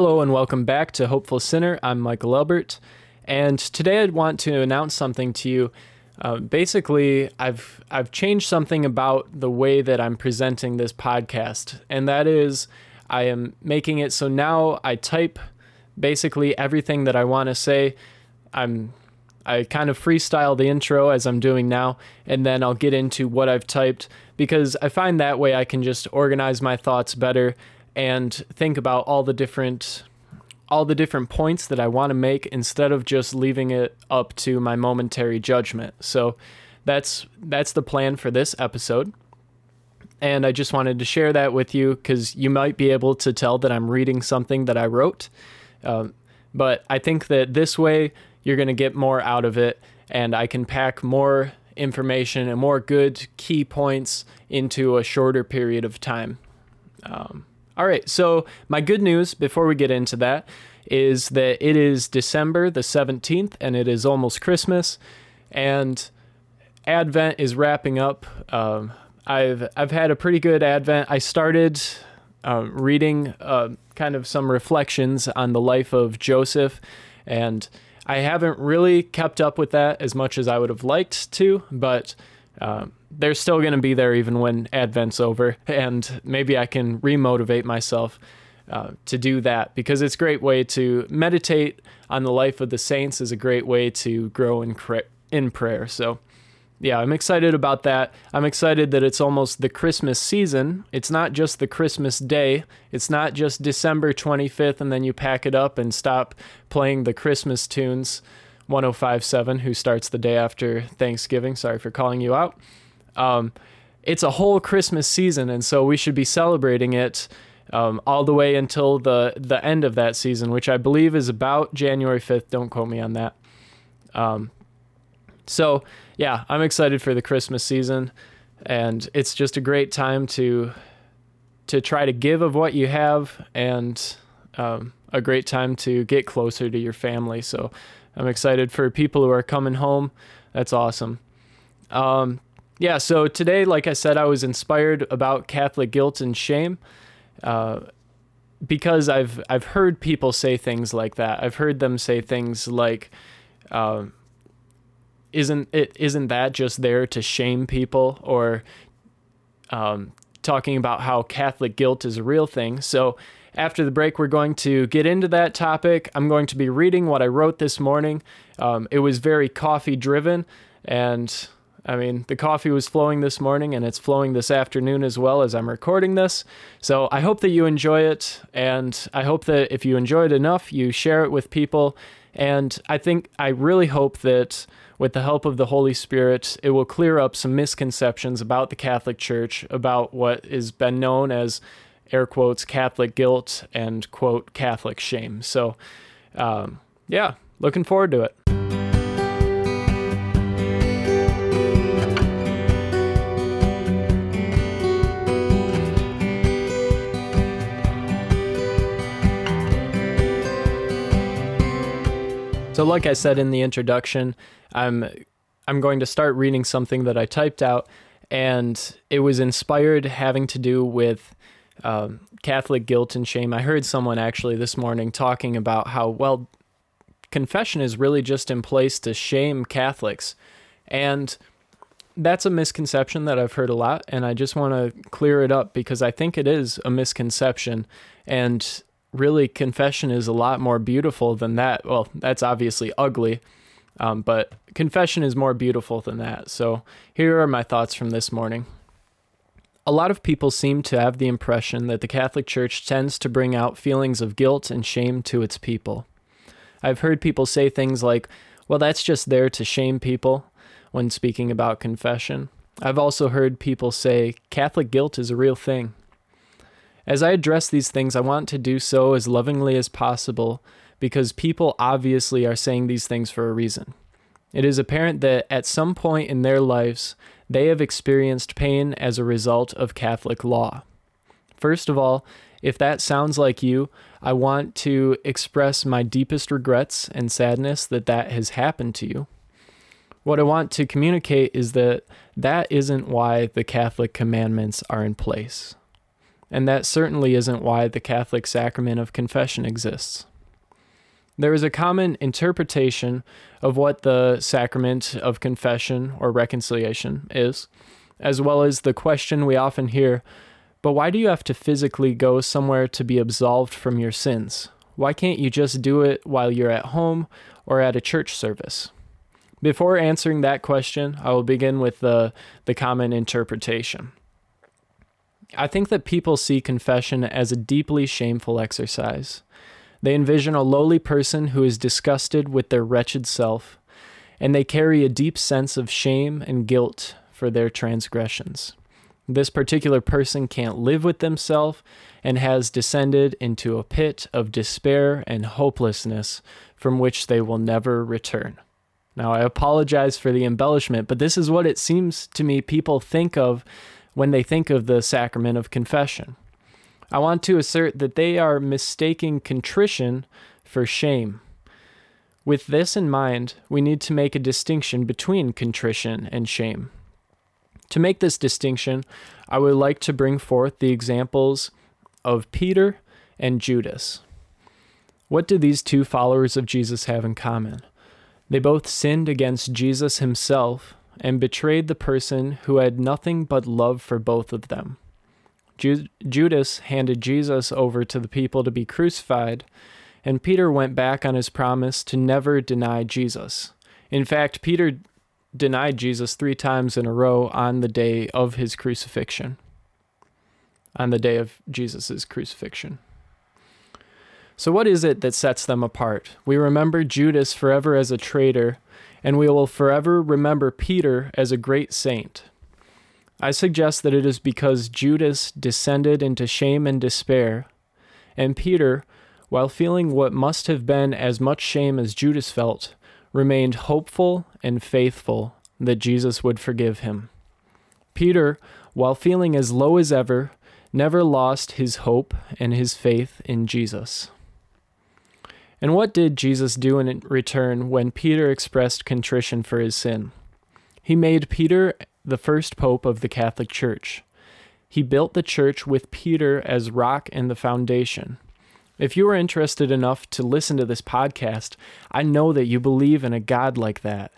Hello and welcome back to Hopeful Sinner. I'm Michael Elbert, and today I'd want to announce something to you. Uh, basically, I've I've changed something about the way that I'm presenting this podcast, and that is I am making it so now I type basically everything that I want to say. I'm I kind of freestyle the intro as I'm doing now, and then I'll get into what I've typed because I find that way I can just organize my thoughts better and think about all the different all the different points that I want to make instead of just leaving it up to my momentary judgment. So that's that's the plan for this episode. And I just wanted to share that with you because you might be able to tell that I'm reading something that I wrote. Um, but I think that this way you're going to get more out of it, and I can pack more information and more good key points into a shorter period of time. Um, all right, so my good news before we get into that is that it is December the 17th and it is almost Christmas, and Advent is wrapping up. Um, I've I've had a pretty good Advent. I started uh, reading uh, kind of some reflections on the life of Joseph, and I haven't really kept up with that as much as I would have liked to, but um, they're still going to be there even when Advent's over, and maybe I can remotivate myself uh, to do that because it's a great way to meditate on the life of the saints is a great way to grow in in prayer. So, yeah, I'm excited about that. I'm excited that it's almost the Christmas season. It's not just the Christmas day. It's not just December 25th and then you pack it up and stop playing the Christmas tunes. 1057 who starts the day after Thanksgiving. Sorry for calling you out. Um, it's a whole Christmas season, and so we should be celebrating it um, all the way until the the end of that season, which I believe is about January fifth. Don't quote me on that. Um, so yeah, I'm excited for the Christmas season, and it's just a great time to to try to give of what you have, and um, a great time to get closer to your family. So I'm excited for people who are coming home. That's awesome. Um, yeah, so today, like I said, I was inspired about Catholic guilt and shame. Uh, because I've I've heard people say things like that. I've heard them say things like, uh, "Isn't it? Isn't that just there to shame people?" Or um, talking about how Catholic guilt is a real thing. So after the break, we're going to get into that topic. I'm going to be reading what I wrote this morning. Um, it was very coffee driven, and I mean, the coffee was flowing this morning and it's flowing this afternoon as well as I'm recording this. So I hope that you enjoy it. And I hope that if you enjoy it enough, you share it with people. And I think, I really hope that with the help of the Holy Spirit, it will clear up some misconceptions about the Catholic Church, about what has been known as air quotes Catholic guilt and quote Catholic shame. So, um, yeah, looking forward to it. So, like I said in the introduction, I'm I'm going to start reading something that I typed out, and it was inspired having to do with um, Catholic guilt and shame. I heard someone actually this morning talking about how well confession is really just in place to shame Catholics, and that's a misconception that I've heard a lot, and I just want to clear it up because I think it is a misconception, and really confession is a lot more beautiful than that. Well, that's obviously ugly, um, but confession is more beautiful than that. So here are my thoughts from this morning. A lot of people seem to have the impression that the Catholic Church tends to bring out feelings of guilt and shame to its people. I've heard people say things like, well, that's just there to shame people when speaking about confession. I've also heard people say Catholic guilt is a real thing. As I address these things, I want to do so as lovingly as possible because people obviously are saying these things for a reason. It is apparent that at some point in their lives, they have experienced pain as a result of Catholic law. First of all, if that sounds like you, I want to express my deepest regrets and sadness that that has happened to you. What I want to communicate is that that isn't why the Catholic commandments are in place. And that certainly isn't why the Catholic sacrament of confession exists. There is a common interpretation of what the sacrament of confession or reconciliation is, as well as the question we often hear but why do you have to physically go somewhere to be absolved from your sins? Why can't you just do it while you're at home or at a church service? Before answering that question, I will begin with the, the common interpretation. I think that people see confession as a deeply shameful exercise. They envision a lowly person who is disgusted with their wretched self, and they carry a deep sense of shame and guilt for their transgressions. This particular person can't live with themselves and has descended into a pit of despair and hopelessness from which they will never return. Now, I apologize for the embellishment, but this is what it seems to me people think of when they think of the sacrament of confession. I want to assert that they are mistaking contrition for shame. With this in mind, we need to make a distinction between contrition and shame. To make this distinction, I would like to bring forth the examples of Peter and Judas. What do these two followers of Jesus have in common? They both sinned against Jesus himself and betrayed the person who had nothing but love for both of them. Ju- Judas handed Jesus over to the people to be crucified, and Peter went back on his promise to never deny Jesus. In fact, Peter denied Jesus three times in a row on the day of his crucifixion, on the day of Jesus' crucifixion. So, what is it that sets them apart? We remember Judas forever as a traitor and we will forever remember Peter as a great saint. I suggest that it is because Judas descended into shame and despair, and Peter, while feeling what must have been as much shame as Judas felt, remained hopeful and faithful that Jesus would forgive him. Peter, while feeling as low as ever, never lost his hope and his faith in Jesus. And what did Jesus do in return when Peter expressed contrition for his sin? He made Peter the first pope of the Catholic Church. He built the church with Peter as rock and the foundation. If you are interested enough to listen to this podcast, I know that you believe in a God like that,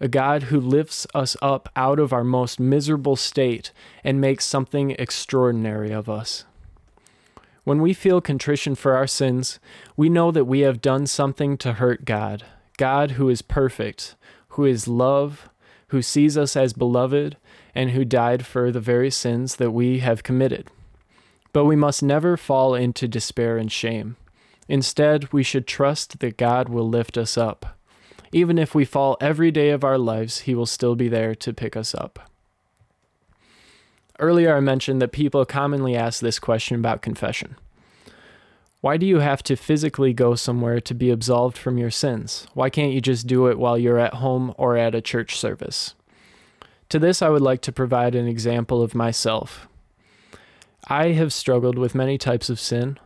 a God who lifts us up out of our most miserable state and makes something extraordinary of us. When we feel contrition for our sins, we know that we have done something to hurt God, God who is perfect, who is love, who sees us as beloved, and who died for the very sins that we have committed. But we must never fall into despair and shame. Instead, we should trust that God will lift us up. Even if we fall every day of our lives, He will still be there to pick us up. Earlier, I mentioned that people commonly ask this question about confession Why do you have to physically go somewhere to be absolved from your sins? Why can't you just do it while you're at home or at a church service? To this, I would like to provide an example of myself. I have struggled with many types of sin.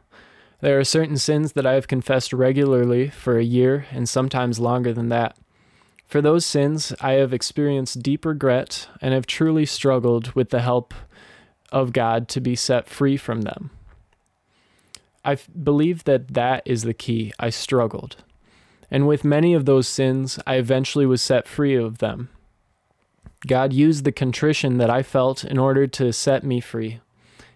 There are certain sins that I have confessed regularly for a year and sometimes longer than that. For those sins, I have experienced deep regret and have truly struggled with the help of God to be set free from them. I believe that that is the key. I struggled. And with many of those sins, I eventually was set free of them. God used the contrition that I felt in order to set me free.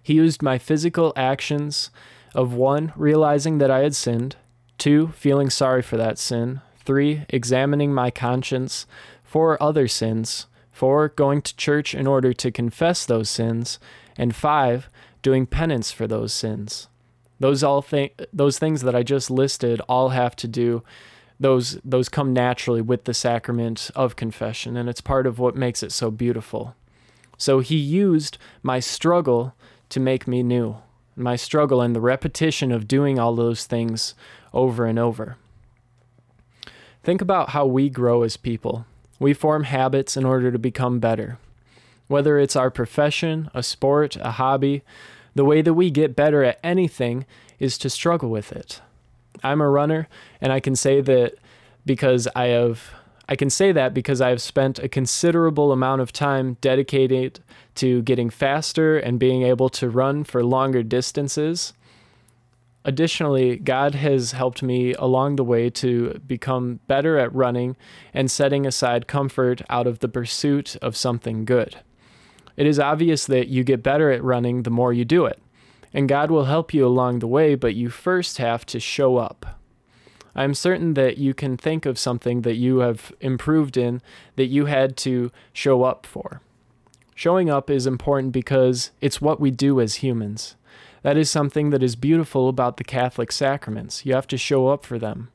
He used my physical actions of one, realizing that I had sinned, two, feeling sorry for that sin, three, examining my conscience, four, other sins, four, going to church in order to confess those sins, and five, doing penance for those sins. Those all th- those things that I just listed all have to do those those come naturally with the sacrament of confession and it's part of what makes it so beautiful. So he used my struggle to make me new. My struggle and the repetition of doing all those things over and over. Think about how we grow as people. We form habits in order to become better. Whether it's our profession, a sport, a hobby, the way that we get better at anything is to struggle with it. I'm a runner, and I can say that because I have I can say that because I've spent a considerable amount of time dedicated to getting faster and being able to run for longer distances. Additionally, God has helped me along the way to become better at running and setting aside comfort out of the pursuit of something good. It is obvious that you get better at running the more you do it, and God will help you along the way, but you first have to show up. I am certain that you can think of something that you have improved in that you had to show up for. Showing up is important because it's what we do as humans. That is something that is beautiful about the Catholic sacraments. You have to show up for them.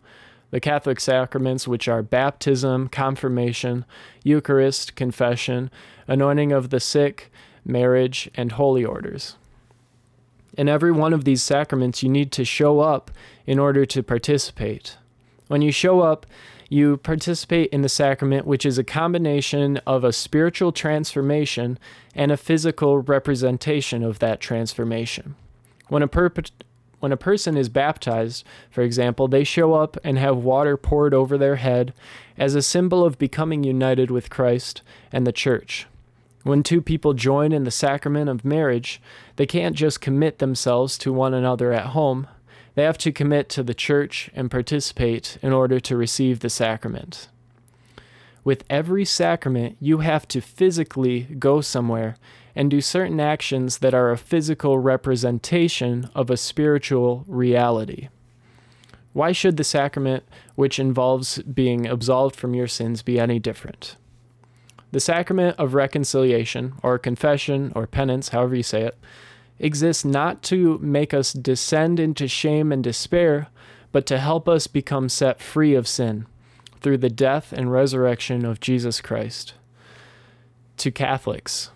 The Catholic sacraments, which are baptism, confirmation, Eucharist, confession, anointing of the sick, marriage, and holy orders. In every one of these sacraments, you need to show up in order to participate. When you show up, you participate in the sacrament, which is a combination of a spiritual transformation and a physical representation of that transformation. When a, perp- when a person is baptized, for example, they show up and have water poured over their head as a symbol of becoming united with Christ and the church. When two people join in the sacrament of marriage, they can't just commit themselves to one another at home. They have to commit to the church and participate in order to receive the sacrament. With every sacrament, you have to physically go somewhere and do certain actions that are a physical representation of a spiritual reality. Why should the sacrament, which involves being absolved from your sins, be any different? The sacrament of reconciliation, or confession, or penance, however you say it, exists not to make us descend into shame and despair, but to help us become set free of sin through the death and resurrection of Jesus Christ. To Catholics,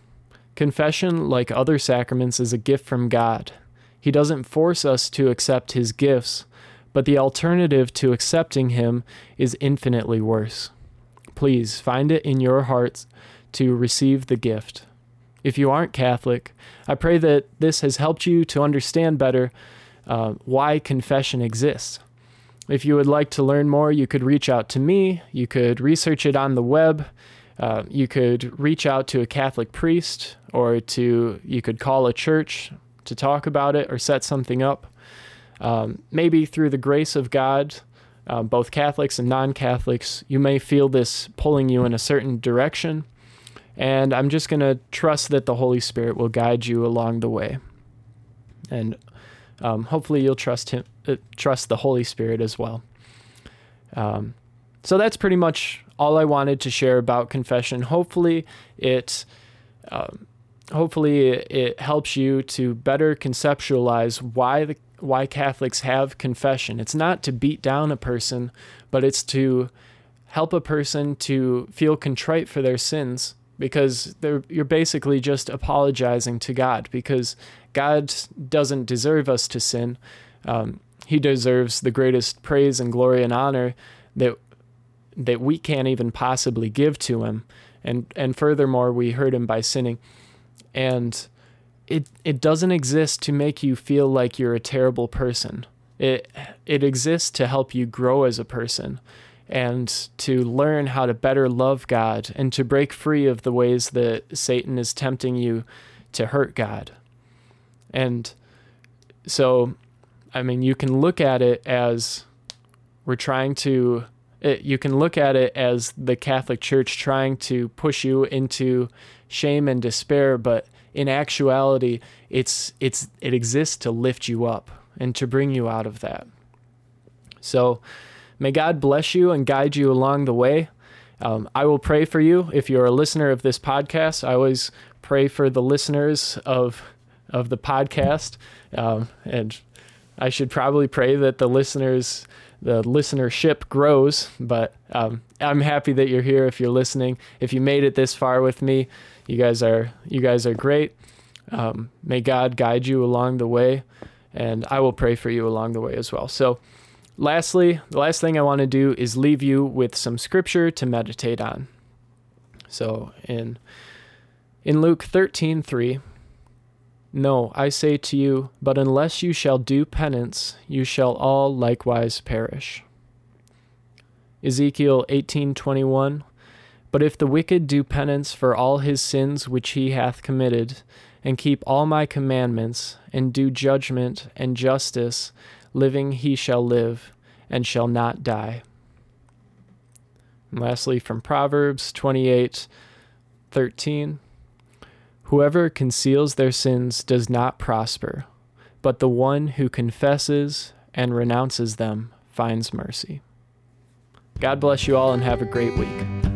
confession, like other sacraments, is a gift from God. He doesn't force us to accept His gifts, but the alternative to accepting Him is infinitely worse. Please find it in your hearts to receive the gift. If you aren't Catholic, I pray that this has helped you to understand better uh, why confession exists. If you would like to learn more, you could reach out to me. You could research it on the web. Uh, you could reach out to a Catholic priest, or to you could call a church to talk about it or set something up. Um, maybe through the grace of God, uh, both Catholics and non Catholics, you may feel this pulling you in a certain direction. And I'm just going to trust that the Holy Spirit will guide you along the way. And um, hopefully you'll trust him, uh, trust the Holy Spirit as well. Um, so that's pretty much all I wanted to share about confession. Hopefully it, um, hopefully it helps you to better conceptualize why the why Catholics have confession. It's not to beat down a person, but it's to help a person to feel contrite for their sins because you're basically just apologizing to God because God doesn't deserve us to sin. Um, he deserves the greatest praise and glory and honor that that we can't even possibly give to him. And and furthermore, we hurt him by sinning. And it it doesn't exist to make you feel like you're a terrible person. It it exists to help you grow as a person and to learn how to better love God and to break free of the ways that Satan is tempting you to hurt God. And so I mean you can look at it as we're trying to it, you can look at it as the Catholic Church trying to push you into shame and despair, but in actuality, it's it's it exists to lift you up and to bring you out of that. So, may God bless you and guide you along the way. Um, I will pray for you if you're a listener of this podcast. I always pray for the listeners of of the podcast, um, and I should probably pray that the listeners the listenership grows. But um, I'm happy that you're here. If you're listening, if you made it this far with me, you guys are you guys are great. Um, may God guide you along the way, and I will pray for you along the way as well. So, lastly, the last thing I want to do is leave you with some scripture to meditate on. So in in Luke 13, 3, no, I say to you, but unless you shall do penance, you shall all likewise perish. Ezekiel 18:21 But if the wicked do penance for all his sins which he hath committed, and keep all my commandments, and do judgment and justice, living he shall live, and shall not die. And lastly, from Proverbs 28 13 Whoever conceals their sins does not prosper, but the one who confesses and renounces them finds mercy. God bless you all and have a great week.